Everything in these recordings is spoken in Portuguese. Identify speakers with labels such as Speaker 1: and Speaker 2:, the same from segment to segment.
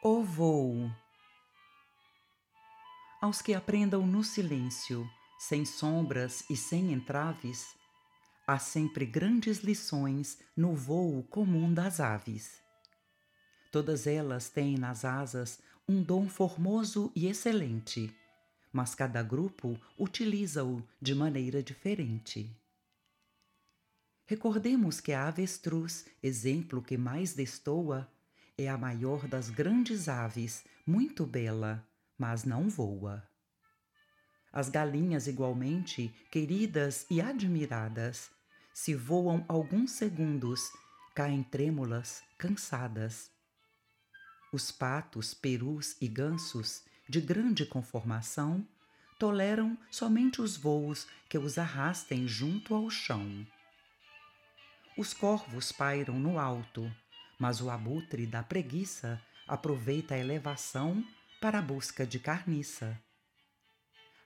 Speaker 1: O voo. Aos que aprendam no silêncio, sem sombras e sem entraves, há sempre grandes lições no voo comum das aves. Todas elas têm nas asas um dom formoso e excelente, mas cada grupo utiliza-o de maneira diferente. Recordemos que a avestruz, exemplo que mais destoa, é a maior das grandes aves, muito bela, mas não voa. As galinhas, igualmente, queridas e admiradas, se voam alguns segundos, caem trêmulas, cansadas. Os patos, perus e gansos, de grande conformação, toleram somente os voos que os arrastem junto ao chão. Os corvos pairam no alto, mas o abutre da preguiça aproveita a elevação para a busca de carniça.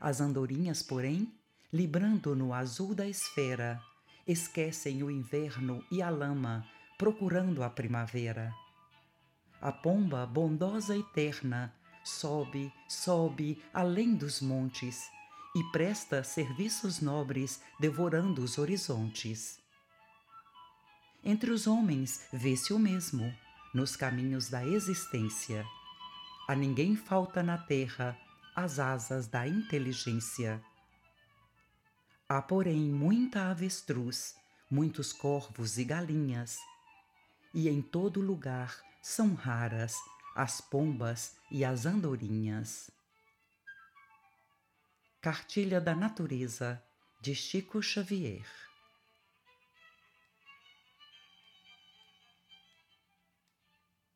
Speaker 1: As andorinhas, porém, librando no azul da esfera, esquecem o inverno e a lama, procurando a primavera. A pomba bondosa e terna sobe, sobe além dos montes e presta serviços nobres, devorando os horizontes. Entre os homens vê-se o mesmo, nos caminhos da existência. A ninguém falta na terra as asas da inteligência. Há, porém, muita avestruz, muitos corvos e galinhas, e em todo lugar são raras as pombas e as andorinhas. Cartilha da Natureza, de Chico Xavier